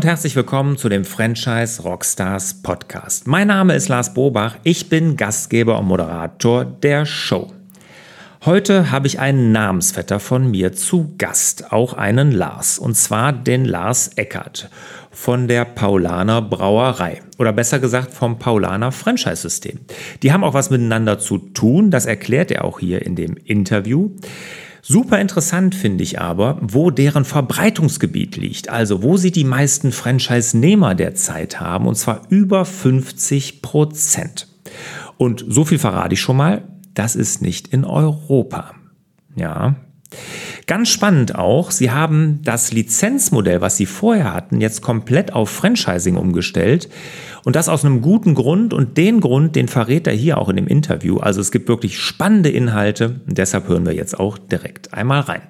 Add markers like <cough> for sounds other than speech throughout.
und herzlich willkommen zu dem Franchise Rockstars Podcast. Mein Name ist Lars Bobach, ich bin Gastgeber und Moderator der Show. Heute habe ich einen Namensvetter von mir zu Gast, auch einen Lars, und zwar den Lars Eckert von der Paulaner Brauerei oder besser gesagt vom Paulaner Franchise-System. Die haben auch was miteinander zu tun, das erklärt er auch hier in dem Interview. Super interessant finde ich aber, wo deren Verbreitungsgebiet liegt, also wo sie die meisten Franchise-Nehmer derzeit haben, und zwar über 50 Prozent. Und so viel verrate ich schon mal, das ist nicht in Europa. Ja. Ganz spannend auch, sie haben das Lizenzmodell, was sie vorher hatten, jetzt komplett auf Franchising umgestellt. Und das aus einem guten Grund. Und den Grund, den verrät er hier auch in dem Interview. Also es gibt wirklich spannende Inhalte. Und deshalb hören wir jetzt auch direkt einmal rein.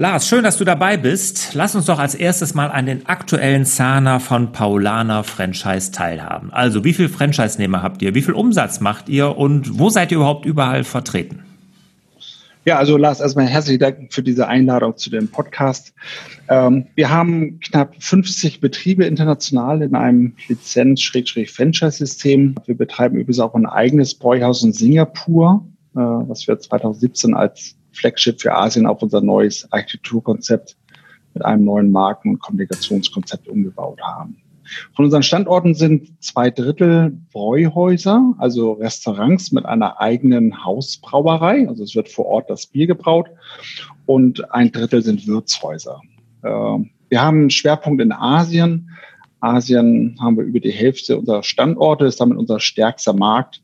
Lars, schön, dass du dabei bist. Lass uns doch als erstes mal an den aktuellen Zahner von Paulaner Franchise teilhaben. Also, wie viel Franchise-Nehmer habt ihr? Wie viel Umsatz macht ihr? Und wo seid ihr überhaupt überall vertreten? Ja, also Lars, erstmal herzlichen Dank für diese Einladung zu dem Podcast. Ähm, wir haben knapp 50 Betriebe international in einem Lizenz-Franchise-System. Wir betreiben übrigens auch ein eigenes Bräuhaus in Singapur, äh, was wir 2017 als Flagship für Asien auf unser neues Architekturkonzept mit einem neuen Marken- und Kommunikationskonzept umgebaut haben. Von unseren Standorten sind zwei Drittel Bräuhäuser, also Restaurants mit einer eigenen Hausbrauerei. Also es wird vor Ort das Bier gebraut. Und ein Drittel sind Wirtshäuser. Ähm, wir haben einen Schwerpunkt in Asien. Asien haben wir über die Hälfte unserer Standorte, ist damit unser stärkster Markt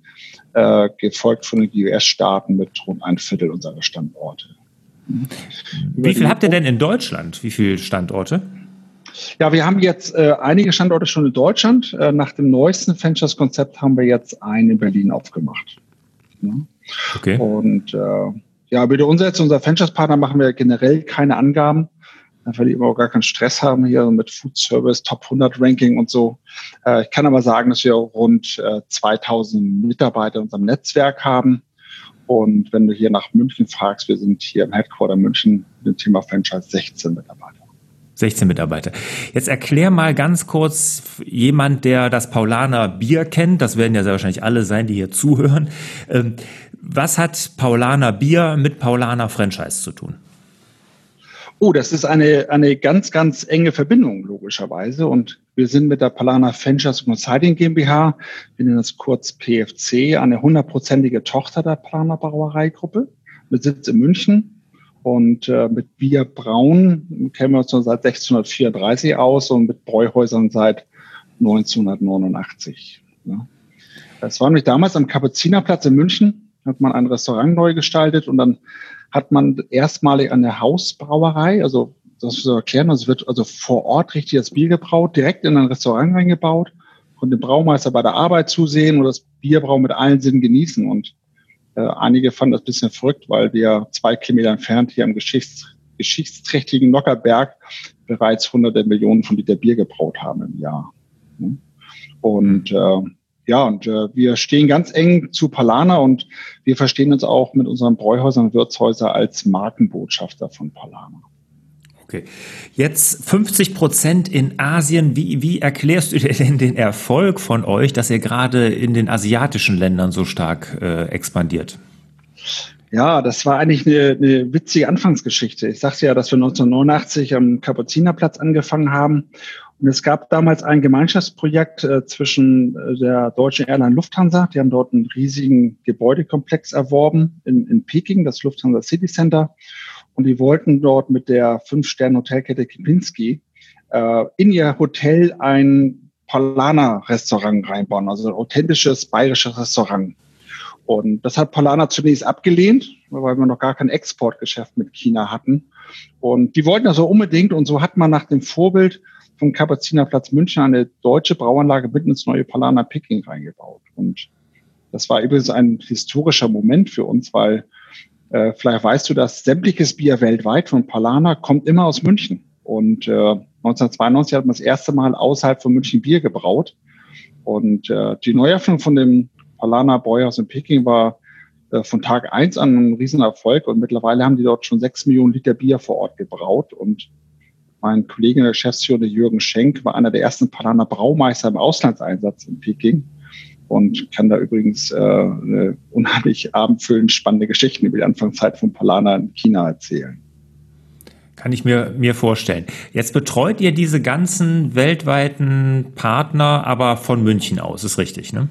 äh, gefolgt von den US-Staaten mit rund ein Viertel unserer Standorte. Wie viel habt ihr denn in Deutschland? Wie viele Standorte? Ja, wir haben jetzt äh, einige Standorte schon in Deutschland. Äh, nach dem neuesten Ventures-Konzept haben wir jetzt einen in Berlin aufgemacht. Ja. Okay. Und äh, ja, über die Umsetzung unserer Ventures-Partner machen wir generell keine Angaben weil die immer auch gar keinen Stress haben hier mit Food Service, Top 100 Ranking und so. Äh, ich kann aber sagen, dass wir rund 2000 äh, Mitarbeiter in unserem Netzwerk haben. Und wenn du hier nach München fragst, wir sind hier im Headquarter München mit dem Thema Franchise 16 Mitarbeiter. 16 Mitarbeiter. Jetzt erklär mal ganz kurz jemand, der das Paulaner Bier kennt, das werden ja sehr wahrscheinlich alle sein, die hier zuhören. Ähm, was hat Paulaner Bier mit Paulaner Franchise zu tun? Oh, das ist eine, eine ganz, ganz enge Verbindung, logischerweise. Und wir sind mit der Palana Ventures Consulting GmbH, wir nennen das kurz PFC, eine hundertprozentige Tochter der Palana Brauereigruppe mit Sitz in München. Und äh, mit Bier Braun kennen wir uns schon seit 1634 aus und mit Bräuhäusern seit 1989. Ja. Das war nämlich damals am Kapuzinerplatz in München, hat man ein Restaurant neu gestaltet und dann hat man erstmalig eine Hausbrauerei, also das zu erklären, also wird also vor Ort richtig das Bier gebraut, direkt in ein Restaurant reingebaut, und dem Braumeister bei der Arbeit zusehen und das Bierbrau mit allen Sinnen genießen. Und äh, einige fanden das ein bisschen verrückt, weil wir zwei Kilometer entfernt hier am Geschichts geschichtsträchtigen Nockerberg bereits hunderte Millionen von Liter Bier gebraut haben im Jahr. Und äh, ja, und äh, wir stehen ganz eng zu Palana und wir verstehen uns auch mit unseren Bräuhäusern und Wirtshäusern als Markenbotschafter von Palana. Okay. Jetzt 50 Prozent in Asien. Wie, wie erklärst du dir denn den Erfolg von euch, dass ihr gerade in den asiatischen Ländern so stark äh, expandiert? Ja, das war eigentlich eine, eine witzige Anfangsgeschichte. Ich sagte ja, dass wir 1989 am Kapuzinerplatz angefangen haben und es gab damals ein Gemeinschaftsprojekt äh, zwischen äh, der deutschen Airline Lufthansa, die haben dort einen riesigen Gebäudekomplex erworben in, in Peking, das Lufthansa City Center. Und die wollten dort mit der Fünf-Sterne-Hotelkette Kempinski äh, in ihr Hotel ein Palana-Restaurant reinbauen, also ein authentisches bayerisches Restaurant. Und das hat Palana zunächst abgelehnt, weil wir noch gar kein Exportgeschäft mit China hatten. Und die wollten das so unbedingt. Und so hat man nach dem Vorbild vom Kapuzinerplatz München eine deutsche Brauanlage mitten ins neue Palana Picking reingebaut. Und das war übrigens ein historischer Moment für uns, weil äh, vielleicht weißt du, dass sämtliches Bier weltweit von Palana kommt immer aus München. Und äh, 1992 hat man das erste Mal außerhalb von München Bier gebraut. Und äh, die Neueröffnung von dem Palana Bräuhaus in Peking war äh, von Tag eins an ein Riesenerfolg und mittlerweile haben die dort schon sechs Millionen Liter Bier vor Ort gebraut und mein Kollege der Geschäftsführer Jürgen Schenk war einer der ersten Palaner Braumeister im Auslandseinsatz in Peking und kann da übrigens äh, unheimlich abendfüllend spannende Geschichten über die Anfangszeit von Palana in China erzählen. Kann ich mir, mir vorstellen. Jetzt betreut ihr diese ganzen weltweiten Partner aber von München aus, ist richtig, ne?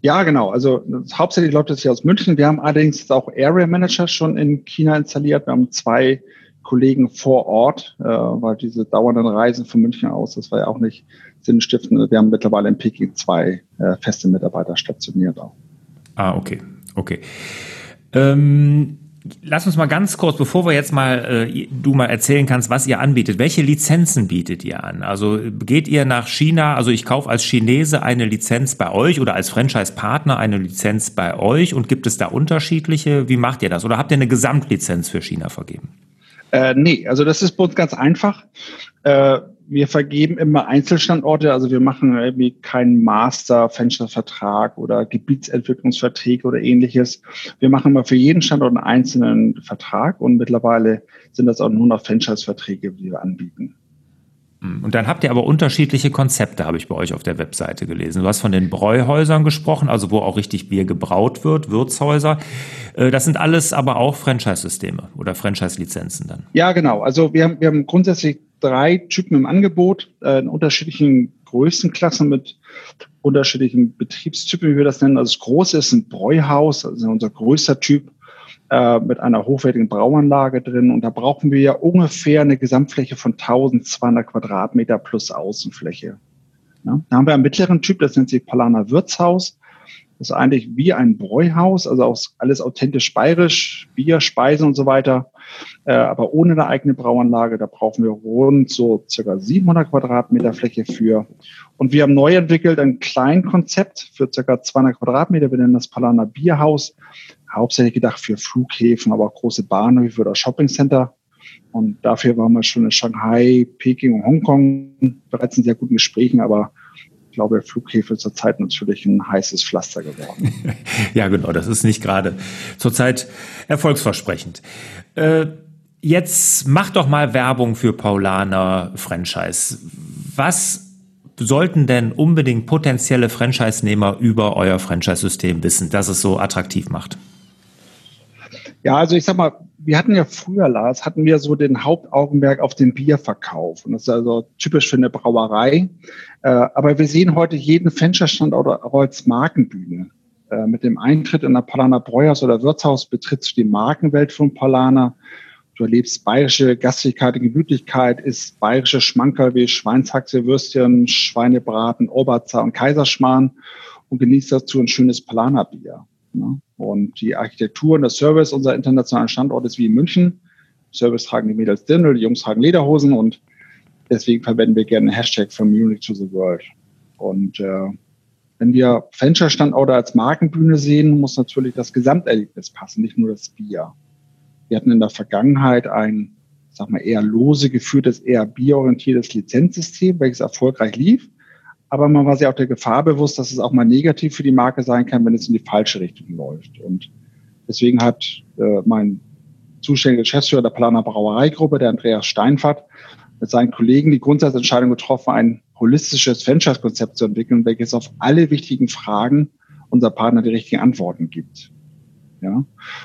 Ja, genau. Also hauptsächlich läuft das hier aus München. Wir haben allerdings auch Area Manager schon in China installiert. Wir haben zwei Kollegen vor Ort, äh, weil diese dauernden Reisen von München aus, das war ja auch nicht sinnstiftend. Wir haben mittlerweile in Peking zwei äh, feste Mitarbeiter stationiert auch. Ah, okay, okay. Ähm, lass uns mal ganz kurz, bevor wir jetzt mal äh, du mal erzählen kannst, was ihr anbietet. Welche Lizenzen bietet ihr an? Also geht ihr nach China? Also ich kaufe als Chinese eine Lizenz bei euch oder als Franchise-Partner eine Lizenz bei euch und gibt es da unterschiedliche? Wie macht ihr das? Oder habt ihr eine Gesamtlizenz für China vergeben? Äh, nee, also das ist bei uns ganz einfach. Äh, wir vergeben immer Einzelstandorte, also wir machen irgendwie keinen Master-Fenster-Vertrag oder Gebietsentwicklungsverträge oder ähnliches. Wir machen immer für jeden Standort einen einzelnen Vertrag und mittlerweile sind das auch nur noch Franchise-Verträge, die wir anbieten. Hm, und dann habt ihr aber unterschiedliche Konzepte, habe ich bei euch auf der Webseite gelesen. Du hast von den Bräuhäusern gesprochen, also wo auch richtig Bier gebraut wird, Wirtshäuser. Äh, das sind alles aber auch Franchise-Systeme oder Franchise-Lizenzen dann. Ja, genau. Also wir haben, wir haben grundsätzlich drei Typen im Angebot, äh, in unterschiedlichen Größenklassen mit unterschiedlichen Betriebstypen, wie wir das nennen. Also das große ist ein Bräuhaus, also unser größter Typ äh, mit einer hochwertigen Brauanlage drin. Und da brauchen wir ja ungefähr eine Gesamtfläche von 1200 Quadratmeter plus Außenfläche. Ja, da haben wir einen mittleren Typ, das nennt sich Palana Wirtshaus. Das ist eigentlich wie ein Bräuhaus, also auch alles authentisch bayerisch, Bier, Speisen und so weiter, äh, aber ohne eine eigene Brauanlage. Da brauchen wir rund so circa 700 Quadratmeter Fläche für. Und wir haben neu entwickelt ein Kleinkonzept für circa 200 Quadratmeter. Wir nennen das Palana Bierhaus. Hauptsächlich gedacht für Flughäfen, aber auch große Bahnhöfe oder Shoppingcenter. Und dafür waren wir schon in Shanghai, Peking und Hongkong bereits in sehr guten Gesprächen, aber glaube, Flughäfen zurzeit natürlich ein heißes Pflaster geworden. <laughs> ja, genau, das ist nicht gerade zurzeit erfolgsversprechend. Äh, jetzt mach doch mal Werbung für Paulaner Franchise. Was sollten denn unbedingt potenzielle Franchise-Nehmer über euer Franchise-System wissen, dass es so attraktiv macht? Ja, also ich sag mal, wir hatten ja früher, Lars, hatten wir so den Hauptaugenmerk auf den Bierverkauf. Und das ist also typisch für eine Brauerei. Äh, aber wir sehen heute jeden Fensterstandort auch als Markenbühne. Äh, mit dem Eintritt in der Palaner Bräuhaus oder Wirtshaus betrittst du die Markenwelt von Palana. Du erlebst bayerische Gastlichkeit und Gemütlichkeit, isst bayerische Schmankerl wie Schweinshaxe, Würstchen, Schweinebraten, Oberzer und Kaiserschmarrn und genießt dazu ein schönes Palana-Bier. Ne? Und die Architektur und der Service unserer internationalen Standort ist wie in München. Service tragen die Mädels Dirndl, die Jungs tragen Lederhosen und deswegen verwenden wir gerne den Hashtag from Munich to the World. Und äh, wenn wir Venture-Standorte als Markenbühne sehen, muss natürlich das Gesamterlebnis passen, nicht nur das Bier. Wir hatten in der Vergangenheit ein, sag mal, eher lose geführtes, eher bierorientiertes Lizenzsystem, welches erfolgreich lief. Aber man war sich auch der Gefahr bewusst, dass es auch mal negativ für die Marke sein kann, wenn es in die falsche Richtung läuft. Und deswegen hat äh, mein zuständiger Geschäftsführer der Planer Brauereigruppe, der Andreas Steinfahrt, mit seinen Kollegen die Grundsatzentscheidung getroffen, ein holistisches Franchise-Konzept zu entwickeln, welches auf alle wichtigen Fragen unser Partner die richtigen Antworten gibt. Ja,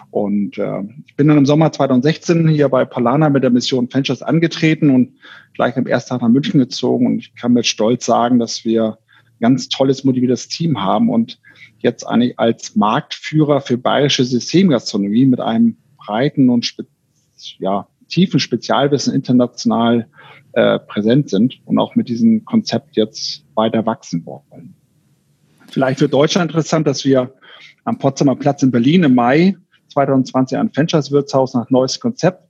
und äh, ich bin dann im Sommer 2016 hier bei Palana mit der Mission Franchise angetreten und gleich am ersten Tag nach München gezogen und ich kann mit Stolz sagen, dass wir ganz tolles, motiviertes Team haben und jetzt eigentlich als Marktführer für bayerische Systemgastronomie mit einem breiten und spe ja, tiefen Spezialwissen international äh, präsent sind und auch mit diesem Konzept jetzt weiter wachsen wollen. Vielleicht für Deutschland interessant, dass wir am Potsdamer Platz in Berlin im Mai 2020 ein Franchise-Wirtshaus nach neues Konzept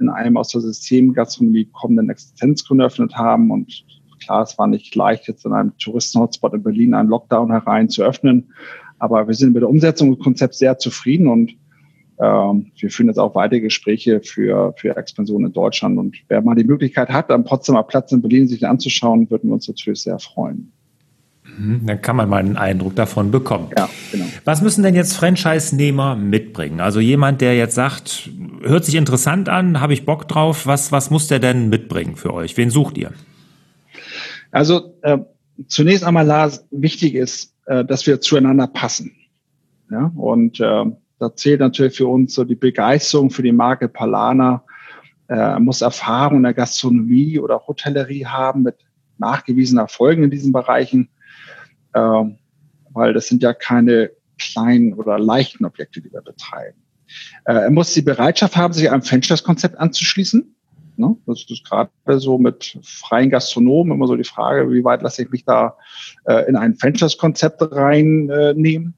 in einem aus der Systemgastronomie kommenden Existenzgrund eröffnet haben. Und klar, es war nicht leicht, jetzt in einem Touristen-Hotspot in Berlin einen Lockdown herein zu öffnen. Aber wir sind mit der Umsetzung des Konzepts sehr zufrieden und ähm, wir führen jetzt auch weitere Gespräche für, für Expansion in Deutschland. Und wer mal die Möglichkeit hat, am Potsdamer Platz in Berlin sich anzuschauen, würden wir uns natürlich sehr freuen. Mhm, dann kann man mal einen Eindruck davon bekommen. Ja, genau. Was müssen denn jetzt Franchise-Nehmer mitbringen? Also jemand, der jetzt sagt, hört sich interessant an, habe ich Bock drauf, was, was muss der denn mitbringen für euch? Wen sucht ihr? Also äh, zunächst einmal, Lars, wichtig ist, äh, dass wir zueinander passen. Ja? Und äh, da zählt natürlich für uns so die Begeisterung für die Marke Palana. Er muss Erfahrung in der Gastronomie oder Hotellerie haben mit nachgewiesenen Erfolgen in diesen Bereichen, äh, weil das sind ja keine kleinen oder leichten Objekte, die wir betreiben. Äh, er muss die Bereitschaft haben, sich einem Franchise-Konzept anzuschließen. Ne? Das ist gerade so mit freien Gastronomen immer so die Frage, wie weit lasse ich mich da äh, in ein Franchise-Konzept reinnehmen.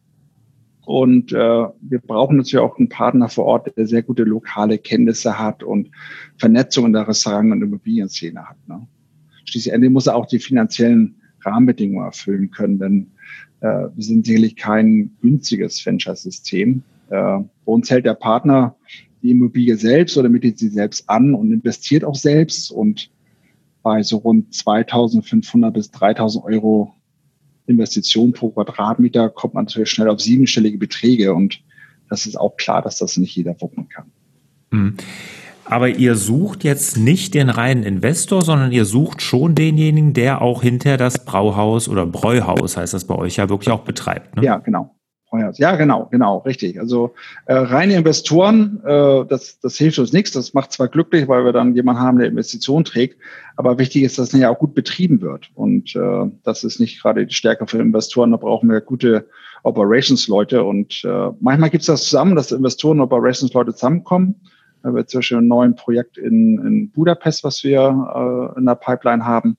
Und äh, wir brauchen natürlich auch einen Partner vor Ort, der sehr gute lokale Kenntnisse hat und Vernetzung in der Restaurant- und Immobilienszene hat. Ne? Schließlich muss er auch die finanziellen Rahmenbedingungen erfüllen können, denn wir sind sicherlich kein günstiges Franchise-System. Äh, uns hält der Partner die Immobilie selbst oder mietet sie selbst an und investiert auch selbst und bei so rund 2500 bis 3000 Euro Investition pro Quadratmeter kommt man natürlich schnell auf siebenstellige Beträge und das ist auch klar, dass das nicht jeder wuppen kann. Mhm. Aber ihr sucht jetzt nicht den reinen Investor, sondern ihr sucht schon denjenigen, der auch hinter das Brauhaus oder Bräuhaus, heißt das bei euch ja wirklich auch betreibt. Ne? Ja, genau. Ja, genau, genau, richtig. Also äh, reine Investoren, äh, das, das hilft uns nichts. Das macht zwar glücklich, weil wir dann jemanden haben, der Investitionen trägt, aber wichtig ist, dass es ja auch gut betrieben wird. Und äh, das ist nicht gerade die Stärke für Investoren. Da brauchen wir gute Operations-Leute. Und äh, manchmal gibt es das zusammen, dass Investoren und Operations-Leute zusammenkommen. Da wird zum Beispiel ein neues Projekt in, in Budapest, was wir äh, in der Pipeline haben.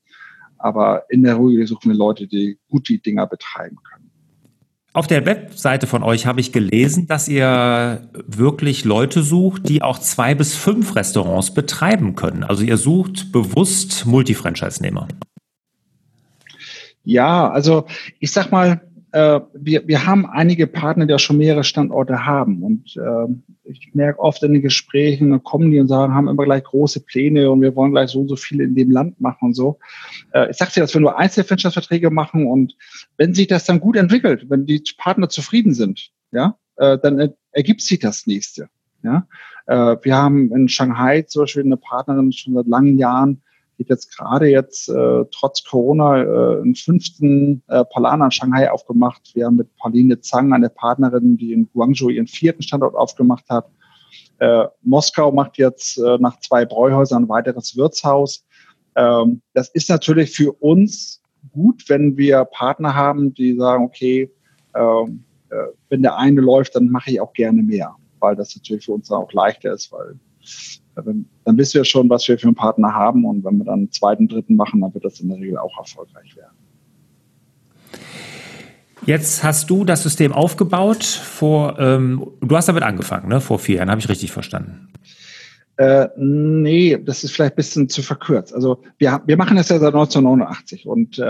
Aber in der Regel suchen wir Leute, die gut die Dinger betreiben können. Auf der Webseite von euch habe ich gelesen, dass ihr wirklich Leute sucht, die auch zwei bis fünf Restaurants betreiben können. Also ihr sucht bewusst Multifranchise-Nehmer. Ja, also ich sag mal, äh, wir, wir haben einige Partner, die ja schon mehrere Standorte haben. Und äh, ich merke oft in den Gesprächen, dann kommen die und sagen, haben immer gleich große Pläne und wir wollen gleich so und so viel in dem Land machen und so. Äh, ich sage dir, dass wir nur Einzelfranchise-Verträge machen und wenn sich das dann gut entwickelt, wenn die Partner zufrieden sind, ja, äh, dann er, ergibt sich das nächste. Ja, äh, wir haben in Shanghai zum Beispiel eine Partnerin schon seit langen Jahren, geht jetzt gerade jetzt äh, trotz Corona äh, einen fünften äh, Palana in Shanghai aufgemacht. Wir haben mit Pauline Zhang eine Partnerin, die in Guangzhou ihren vierten Standort aufgemacht hat. Äh, Moskau macht jetzt äh, nach zwei Bräuhäusern ein weiteres Wirtshaus. Ähm, das ist natürlich für uns gut, wenn wir Partner haben, die sagen, okay, ähm, äh, wenn der eine läuft, dann mache ich auch gerne mehr, weil das natürlich für uns auch leichter ist, weil dann wissen wir schon, was wir für einen Partner haben und wenn wir dann einen zweiten, dritten machen, dann wird das in der Regel auch erfolgreich werden. Jetzt hast du das System aufgebaut vor, ähm, du hast damit angefangen, ne? Vor vier Jahren, habe ich richtig verstanden. Äh, nee, das ist vielleicht ein bisschen zu verkürzt. Also wir, wir machen das ja seit 1989 und äh,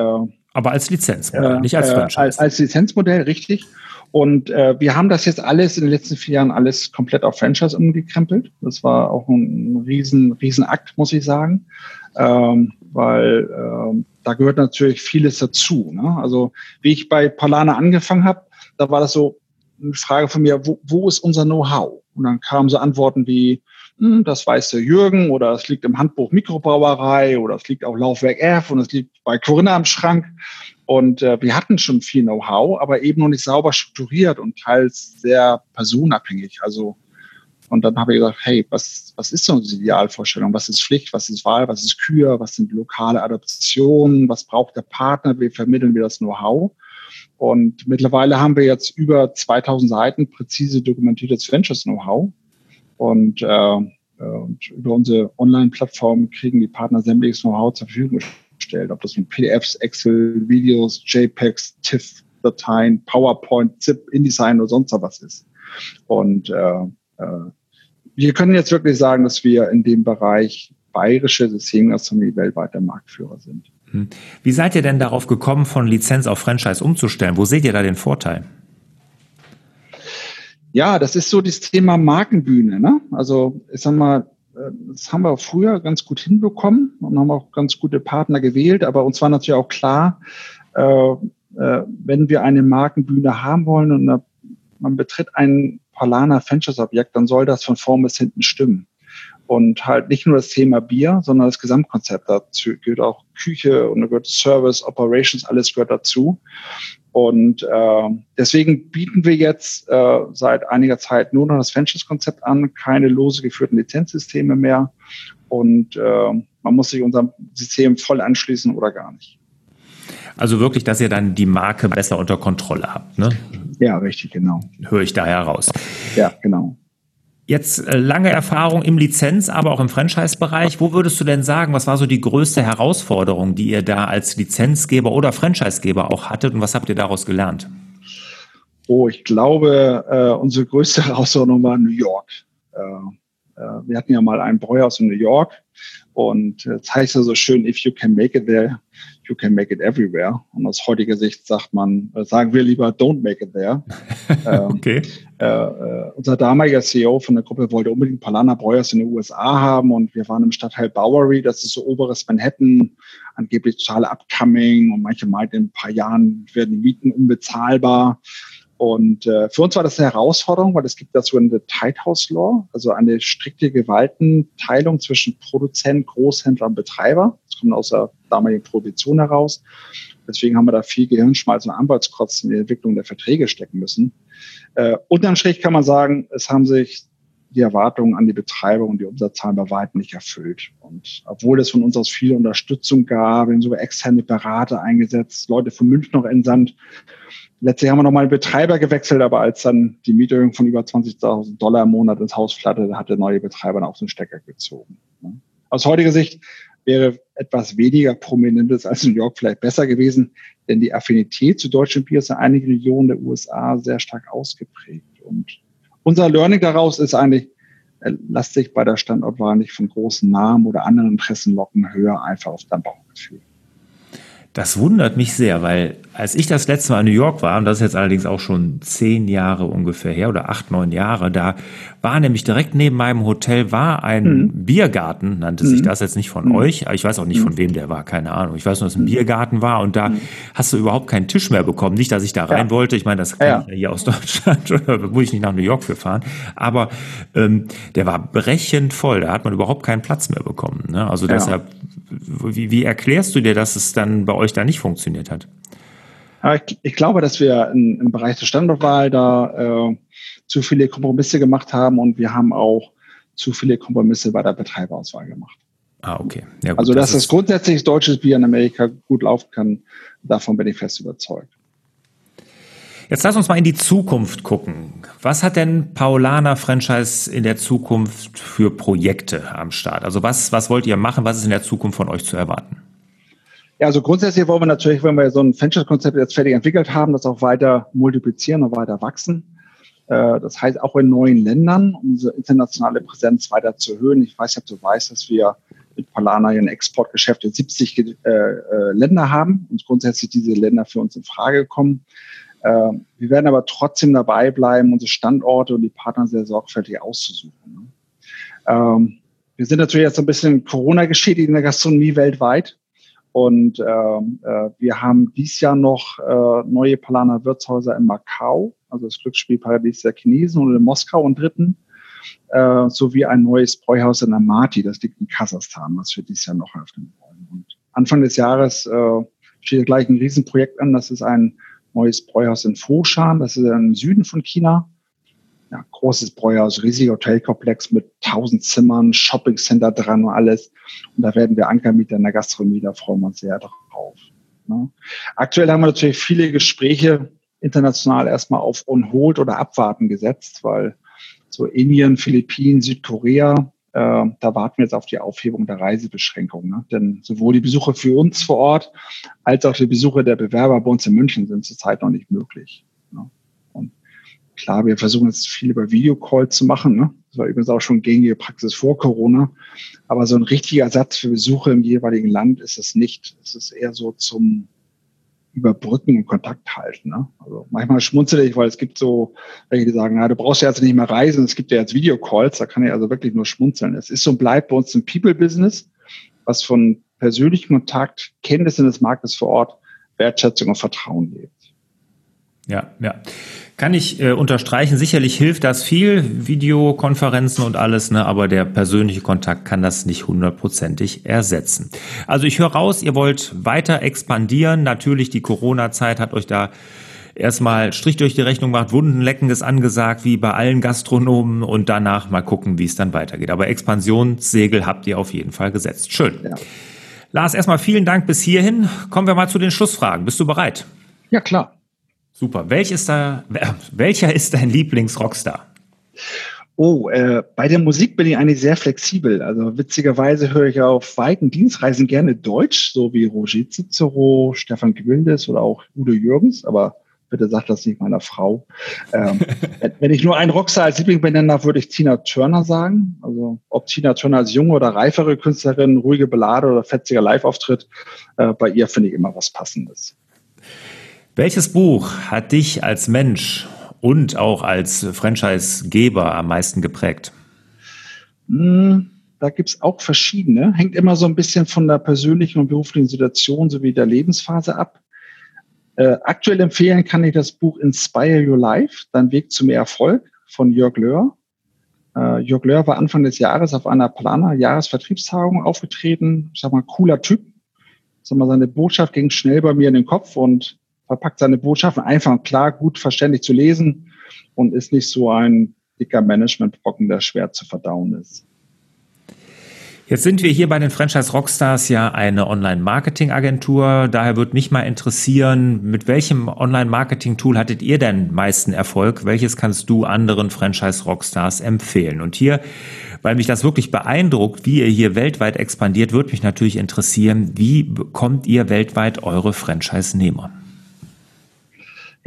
aber als Lizenzmodell, äh, nicht als äh, Franchise. Als, als Lizenzmodell, richtig. Und äh, wir haben das jetzt alles in den letzten vier Jahren alles komplett auf Franchise umgekrempelt. Das war auch ein riesen, riesen Akt, muss ich sagen. Ähm, weil ähm, da gehört natürlich vieles dazu. Ne? Also wie ich bei Palana angefangen habe, da war das so eine Frage von mir, wo, wo ist unser Know-how? Und dann kamen so Antworten wie, hm, das weiß der Jürgen oder es liegt im Handbuch Mikrobrauerei oder es liegt auf Laufwerk F und es liegt bei Corinna am Schrank. Und äh, wir hatten schon viel Know-how, aber eben noch nicht sauber strukturiert und teils sehr personenabhängig. Also, und dann habe ich gesagt, hey, was, was ist so unsere Idealvorstellung? Was ist Pflicht? Was ist Wahl? Was ist Kür? Was sind lokale Adoptionen? Was braucht der Partner? Wie vermitteln wir das Know-how? Und mittlerweile haben wir jetzt über 2000 Seiten präzise dokumentiertes Ventures-Know-how. Und, äh, und über unsere Online-Plattform kriegen die Partner sämtliches Know-how zur Verfügung gestellt, ob das mit PDFs, Excel, Videos, JPEGs, TIFF-Dateien, PowerPoint, ZIP, InDesign oder sonst was ist. Und äh, äh, wir können jetzt wirklich sagen, dass wir in dem Bereich bayerische Systemgastronomie weltweit der Marktführer sind. Hm. Wie seid ihr denn darauf gekommen, von Lizenz auf Franchise umzustellen? Wo seht ihr da den Vorteil? Ja, das ist so das Thema Markenbühne. Ne? Also ich sag mal, äh, das haben wir früher ganz gut hinbekommen und haben auch ganz gute Partner gewählt. Aber uns war natürlich auch klar, äh, äh, wenn wir eine Markenbühne haben wollen und man betritt ein Palana Ventures Objekt, dann soll das von vorn bis hinten stimmen. Und halt nicht nur das Thema Bier, sondern das Gesamtkonzept dazu gehört auch Küche und da gehört Service, Operations, alles gehört dazu. Und äh, deswegen bieten wir jetzt äh, seit einiger Zeit nur noch das Ventures-Konzept an, keine lose geführten Lizenzsysteme mehr. Und äh, man muss sich unserem System voll anschließen oder gar nicht. Also wirklich, dass ihr dann die Marke besser unter Kontrolle habt, ne? Ja, richtig, genau. Höre ich daher raus. Ja, genau. Jetzt äh, lange Erfahrung im Lizenz, aber auch im Franchise-Bereich. Wo würdest du denn sagen, was war so die größte Herausforderung, die ihr da als Lizenzgeber oder Franchisegeber auch hattet und was habt ihr daraus gelernt? Oh, ich glaube, äh, unsere größte <laughs> Herausforderung war New York. Äh, äh, wir hatten ja mal einen Breuhaus in New York und es heißt ja so schön, if you can make it there, you can make it everywhere. Und aus heutiger Sicht sagt man, äh, sagen wir lieber, don't make it there. <laughs> Ähm, okay. Äh, äh, unser damaliger CEO von der Gruppe wollte unbedingt Palana Breuers in den USA haben und wir waren im Stadtteil Bowery, das ist so oberes Manhattan, angeblich total upcoming und manche meinten, in ein paar Jahren werden die Mieten unbezahlbar. Und äh, für uns war das eine Herausforderung, weil es gibt das sogenannte Tight House Law, also eine strikte Gewaltenteilung zwischen Produzent, Großhändler und Betreiber. Das kommt aus der damaligen Prohibition heraus. Deswegen haben wir da viel Gehirnschmalz und Anwaltskosten in die Entwicklung der Verträge stecken müssen. Äh, unterm Strich kann man sagen, es haben sich die Erwartungen an die Betreiber und die Umsatzzahlen bei weitem nicht erfüllt. Und obwohl es von uns aus viel Unterstützung gab, wir haben sogar externe Berater eingesetzt, Leute von München noch entsandt, Letztlich haben wir nochmal einen Betreiber gewechselt, aber als dann die Mieterhöhung von über 20.000 Dollar im Monat ins Haus flatterte, hat der neue Betreiber dann auch den Stecker gezogen. Aus heutiger Sicht wäre etwas weniger Prominentes als New York vielleicht besser gewesen, denn die Affinität zu deutschen Bier ist in einigen Regionen der USA sehr stark ausgeprägt. Und unser Learning daraus ist eigentlich, äh, lasst sich bei der Standortwahl nicht von großen Namen oder anderen Interessen locken, höher einfach auf dein Bauchgefühl. Das wundert mich sehr, weil als ich das letzte Mal in New York war, und das ist jetzt allerdings auch schon zehn Jahre ungefähr her oder acht, neun Jahre, da war nämlich direkt neben meinem Hotel war ein mhm. Biergarten, nannte mhm. sich das jetzt nicht von mhm. euch, ich weiß auch nicht, von mhm. wem der war, keine Ahnung. Ich weiß nur, dass es ein mhm. Biergarten war und da mhm. hast du überhaupt keinen Tisch mehr bekommen. Nicht, dass ich da rein ja. wollte, ich meine, das kann ja. ich ja hier aus <laughs> Deutschland, oder muss ich nicht nach New York für fahren, aber ähm, der war brechend voll, da hat man überhaupt keinen Platz mehr bekommen. Ne? Also ja. deshalb, wie, wie erklärst du dir, dass es dann bei euch da nicht funktioniert hat? Ich, ich glaube, dass wir in, im Bereich der Standortwahl da äh, zu viele Kompromisse gemacht haben und wir haben auch zu viele Kompromisse bei der Betreiberauswahl gemacht. Ah, okay. Ja, gut, also, dass das, das grundsätzlich deutsches Bier in Amerika gut laufen kann, davon bin ich fest überzeugt. Jetzt lass uns mal in die Zukunft gucken. Was hat denn Paulana Franchise in der Zukunft für Projekte am Start? Also was, was wollt ihr machen? Was ist in der Zukunft von euch zu erwarten? Ja, also grundsätzlich wollen wir natürlich, wenn wir so ein Franchise-Konzept jetzt fertig entwickelt haben, das auch weiter multiplizieren und weiter wachsen. Äh, das heißt auch in neuen Ländern, um unsere internationale Präsenz weiter zu erhöhen. Ich weiß nicht, ob du weißt, dass wir mit Palana ein Exportgeschäft in 70 äh, äh, Länder haben und grundsätzlich diese Länder für uns in Frage kommen. Wir werden aber trotzdem dabei bleiben, unsere Standorte und die Partner sehr sorgfältig auszusuchen. Ne? Ähm, wir sind natürlich jetzt ein bisschen Corona geschädigt in der Gastronomie weltweit. Und äh, äh, wir haben dies Jahr noch äh, neue Palaner Wirtshäuser in Macau, also das Glücksspielparadies der Chinesen und in Moskau und dritten, äh, sowie ein neues Bräuhaus in Amati, das liegt in Kasachstan, was wir dieses Jahr noch eröffnen wollen. Und Anfang des Jahres äh, steht gleich ein Riesenprojekt an, das ist ein neues Bräuhaus in Foshan, das ist im Süden von China ja, großes Bräuhaus, riesiger Hotelkomplex mit tausend Zimmern, Shoppingcenter dran und alles. Und da werden wir Ankermieter in der Gastronomie, da freuen wir uns sehr drauf. Ne? Aktuell haben wir natürlich viele Gespräche international erstmal auf on hold oder abwarten gesetzt, weil so Indien, Philippinen, Südkorea, äh, da warten wir jetzt auf die Aufhebung der Reisebeschränkungen. Ne? Denn sowohl die Besuche für uns vor Ort als auch die Besuche der Bewerber bei uns in München sind zurzeit noch nicht möglich. Klar, wir versuchen jetzt viel über Videocall zu machen. Ne? Das war übrigens auch schon gängige Praxis vor Corona. Aber so ein richtiger Ersatz für Besuche im jeweiligen Land ist es nicht. Es ist eher so zum Überbrücken und Kontakt halten. Ne? Also manchmal schmunzel ich, weil es gibt so welche, die sagen, na, du brauchst ja jetzt nicht mehr reisen, es gibt ja jetzt Videocalls, da kann ich also wirklich nur schmunzeln. Es ist und bleibt bei uns ein People-Business, was von persönlichem Kontakt, Kenntnissen des Marktes vor Ort, Wertschätzung und Vertrauen lebt. Ja, ja. Kann ich äh, unterstreichen. Sicherlich hilft das viel, Videokonferenzen und alles, ne, aber der persönliche Kontakt kann das nicht hundertprozentig ersetzen. Also ich höre raus, ihr wollt weiter expandieren. Natürlich, die Corona-Zeit hat euch da erstmal Strich durch die Rechnung gemacht, Wundenlecken ist angesagt, wie bei allen Gastronomen und danach mal gucken, wie es dann weitergeht. Aber Expansionssegel habt ihr auf jeden Fall gesetzt. Schön. Ja. Lars, erstmal vielen Dank bis hierhin. Kommen wir mal zu den Schlussfragen. Bist du bereit? Ja, klar. Super. Welch ist da, welcher ist dein Lieblingsrockstar? Oh, äh, bei der Musik bin ich eigentlich sehr flexibel. Also witzigerweise höre ich auf weiten Dienstreisen gerne Deutsch, so wie Roger Cicero, Stefan Gwildes oder auch Udo Jürgens, aber bitte sag das nicht meiner Frau. Ähm, <laughs> wenn ich nur einen Rockstar als Liebling benennen darf, würde ich Tina Turner sagen. Also ob Tina Turner als junge oder reifere Künstlerin, ruhige Ballade oder fetziger Live-Auftritt, äh, bei ihr finde ich immer was Passendes. Welches Buch hat dich als Mensch und auch als Franchise-Geber am meisten geprägt? Hm, da gibt's auch verschiedene. Hängt immer so ein bisschen von der persönlichen und beruflichen Situation sowie der Lebensphase ab. Äh, aktuell empfehlen kann ich das Buch Inspire Your Life, Dein Weg zu mehr Erfolg von Jörg Löhr. Äh, Jörg Löhr war Anfang des Jahres auf einer Planer Jahresvertriebstagung aufgetreten. Ich sag mal, cooler Typ. sag mal, seine Botschaft ging schnell bei mir in den Kopf und verpackt seine Botschaften einfach und klar, gut verständlich zu lesen und ist nicht so ein dicker Managementbrocken, der schwer zu verdauen ist. Jetzt sind wir hier bei den Franchise Rockstars ja eine Online-Marketing-Agentur. Daher würde mich mal interessieren, mit welchem Online-Marketing-Tool hattet ihr denn meisten Erfolg? Welches kannst du anderen Franchise Rockstars empfehlen? Und hier, weil mich das wirklich beeindruckt, wie ihr hier weltweit expandiert, würde mich natürlich interessieren, wie bekommt ihr weltweit eure Franchise-Nehmer?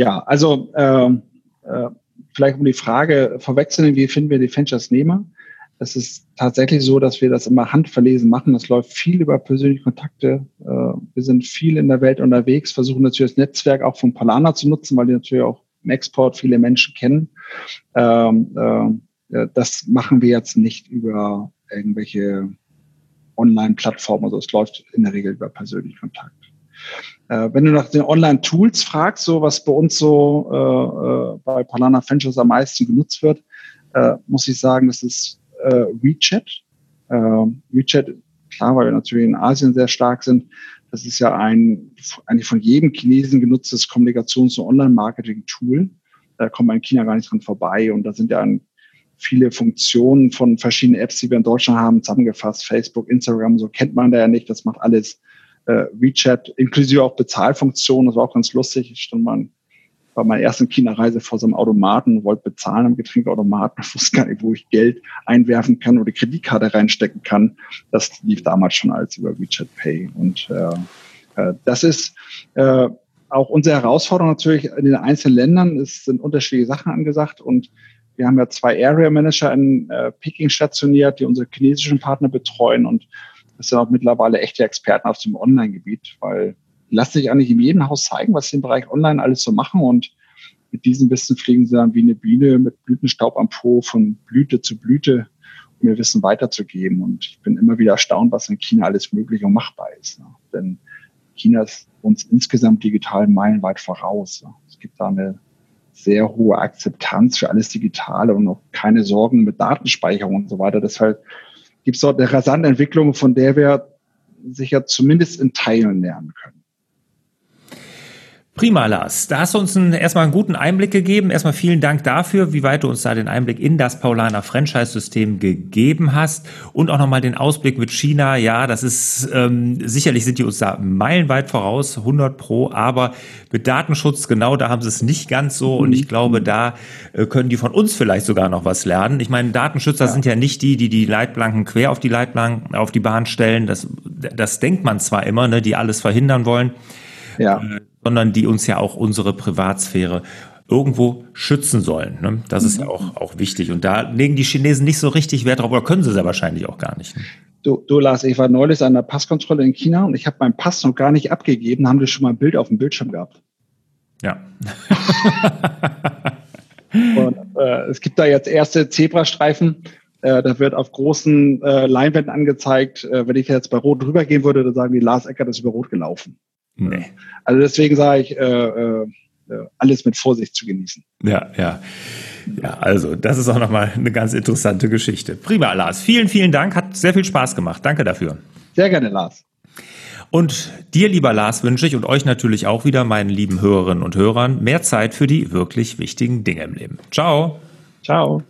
Ja, also äh, äh, vielleicht um die Frage vorwegzunehmen, wie finden wir die Franchise-Nehmer? Es ist tatsächlich so, dass wir das immer handverlesen machen. Das läuft viel über persönliche Kontakte. Äh, wir sind viel in der Welt unterwegs, versuchen natürlich das Netzwerk auch von Palana zu nutzen, weil die natürlich auch im Export viele Menschen kennen. Ähm, äh, das machen wir jetzt nicht über irgendwelche Online-Plattformen. Also es läuft in der Regel über persönlichen Kontakt. Äh, wenn du nach den Online-Tools fragst, so was bei uns so äh, äh, bei Palana Ventures am meisten genutzt wird, äh, muss ich sagen, das ist äh, WeChat. Äh, WeChat, klar, weil wir natürlich in Asien sehr stark sind, das ist ja ein eigentlich von jedem Chinesen genutztes Kommunikations- und Online-Marketing-Tool. Da kommt man in China gar nicht dran vorbei. Und da sind ja viele Funktionen von verschiedenen Apps, die wir in Deutschland haben, zusammengefasst. Facebook, Instagram, so kennt man da ja nicht. Das macht alles äh, WeChat, inklusive auch Bezahlfunktionen. Das war auch ganz lustig. Ich stand mal bei meiner ersten China-Reise vor so einem Automaten, wollte bezahlen am Getränkautomaten, <laughs> wusste gar nicht, wo ich Geld einwerfen kann oder Kreditkarte reinstecken kann. Das lief damals schon als über WeChat Pay. Und äh, äh, das ist äh, auch unsere Herausforderung natürlich in den einzelnen Ländern. Es sind unterschiedliche Sachen angesagt und wir haben ja zwei Area Manager in äh, Peking stationiert, die unsere chinesischen Partner betreuen und sind auch mittlerweile echte Experten auf dem Online-Gebiet, weil die lassen sich eigentlich in jedem Haus zeigen, was sie im Bereich Online alles so machen und mit diesem Wissen fliegen sie dann wie eine Biene mit Blütenstaub am Po von Blüte zu Blüte, um ihr Wissen weiterzugeben. Und ich bin immer wieder erstaunt, was in China alles möglich und machbar ist. Ne? Denn China ist uns insgesamt digital meilenweit voraus. Ne? Es gibt da eine sehr hohe Akzeptanz für alles Digitale und auch keine Sorgen mit Datenspeicherung und so weiter. Deshalb gibt es dort eine rasante Entwicklung, von der wir sicher zumindest in Teilen lernen können. Prima, Lars. Da hast du uns einen, erstmal einen guten Einblick gegeben. Erstmal vielen Dank dafür, wie weit du uns da den Einblick in das Paulaner Franchise-System gegeben hast und auch nochmal den Ausblick mit China. Ja, das ist ähm, sicherlich sind die uns da meilenweit voraus, 100 pro, aber mit Datenschutz genau, da haben sie es nicht ganz so und ich glaube, da äh, können die von uns vielleicht sogar noch was lernen. Ich meine, Datenschützer ja. sind ja nicht die, die die Leitplanken quer auf die Leitplanken auf die Bahn stellen. Das, das denkt man zwar immer, ne, die alles verhindern wollen. Ja. Sondern die uns ja auch unsere Privatsphäre irgendwo schützen sollen. Ne? Das ist ja mhm. auch, auch wichtig. Und da legen die Chinesen nicht so richtig Wert drauf, oder können sie es ja wahrscheinlich auch gar nicht. Ne? Du, du Lars, ich war neulich an der Passkontrolle in China und ich habe meinen Pass noch gar nicht abgegeben. Haben die schon mal ein Bild auf dem Bildschirm gehabt? Ja. <laughs> und, äh, es gibt da jetzt erste Zebrastreifen. Äh, da wird auf großen äh, Leinwänden angezeigt. Äh, wenn ich jetzt bei Rot rübergehen würde, dann sagen die, Lars Eckert ist über Rot gelaufen. Nee. Also deswegen sage ich, äh, äh, äh, alles mit Vorsicht zu genießen. Ja, ja. Ja, also das ist auch nochmal eine ganz interessante Geschichte. Prima, Lars. Vielen, vielen Dank. Hat sehr viel Spaß gemacht. Danke dafür. Sehr gerne, Lars. Und dir, lieber Lars, wünsche ich und euch natürlich auch wieder, meinen lieben Hörerinnen und Hörern, mehr Zeit für die wirklich wichtigen Dinge im Leben. Ciao. Ciao.